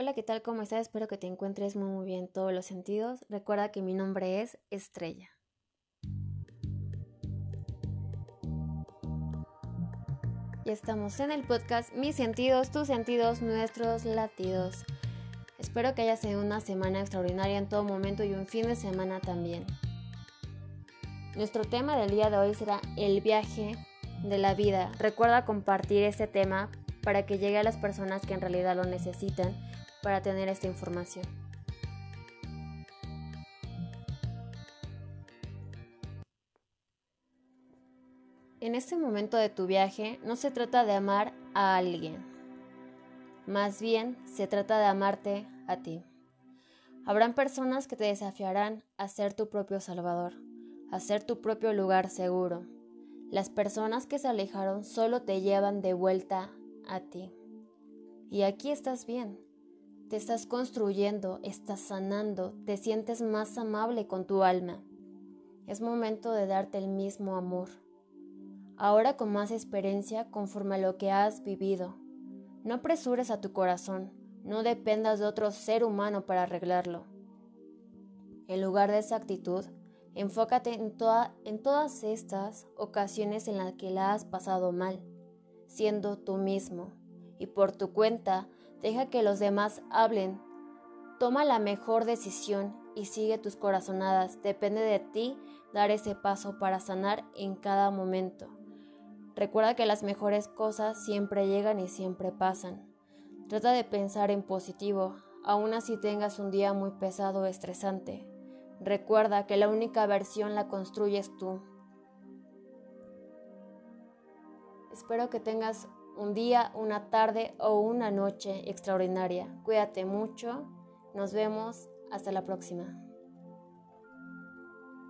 Hola, ¿qué tal? ¿Cómo estás? Espero que te encuentres muy, muy bien en todos los sentidos. Recuerda que mi nombre es Estrella. Y estamos en el podcast Mis sentidos, tus sentidos, nuestros latidos. Espero que hayas tenido una semana extraordinaria en todo momento y un fin de semana también. Nuestro tema del día de hoy será el viaje de la vida. Recuerda compartir este tema para que llegue a las personas que en realidad lo necesitan para tener esta información. En este momento de tu viaje no se trata de amar a alguien, más bien se trata de amarte a ti. Habrán personas que te desafiarán a ser tu propio salvador, a ser tu propio lugar seguro. Las personas que se alejaron solo te llevan de vuelta a ti. Y aquí estás bien. Te estás construyendo, estás sanando, te sientes más amable con tu alma. Es momento de darte el mismo amor. Ahora con más experiencia conforme a lo que has vivido. No apresures a tu corazón, no dependas de otro ser humano para arreglarlo. En lugar de esa actitud, enfócate en, en todas estas ocasiones en las que la has pasado mal, siendo tú mismo, y por tu cuenta Deja que los demás hablen. Toma la mejor decisión y sigue tus corazonadas. Depende de ti dar ese paso para sanar en cada momento. Recuerda que las mejores cosas siempre llegan y siempre pasan. Trata de pensar en positivo, aun así tengas un día muy pesado o estresante. Recuerda que la única versión la construyes tú. Espero que tengas un día, una tarde o una noche extraordinaria. Cuídate mucho. Nos vemos. Hasta la próxima.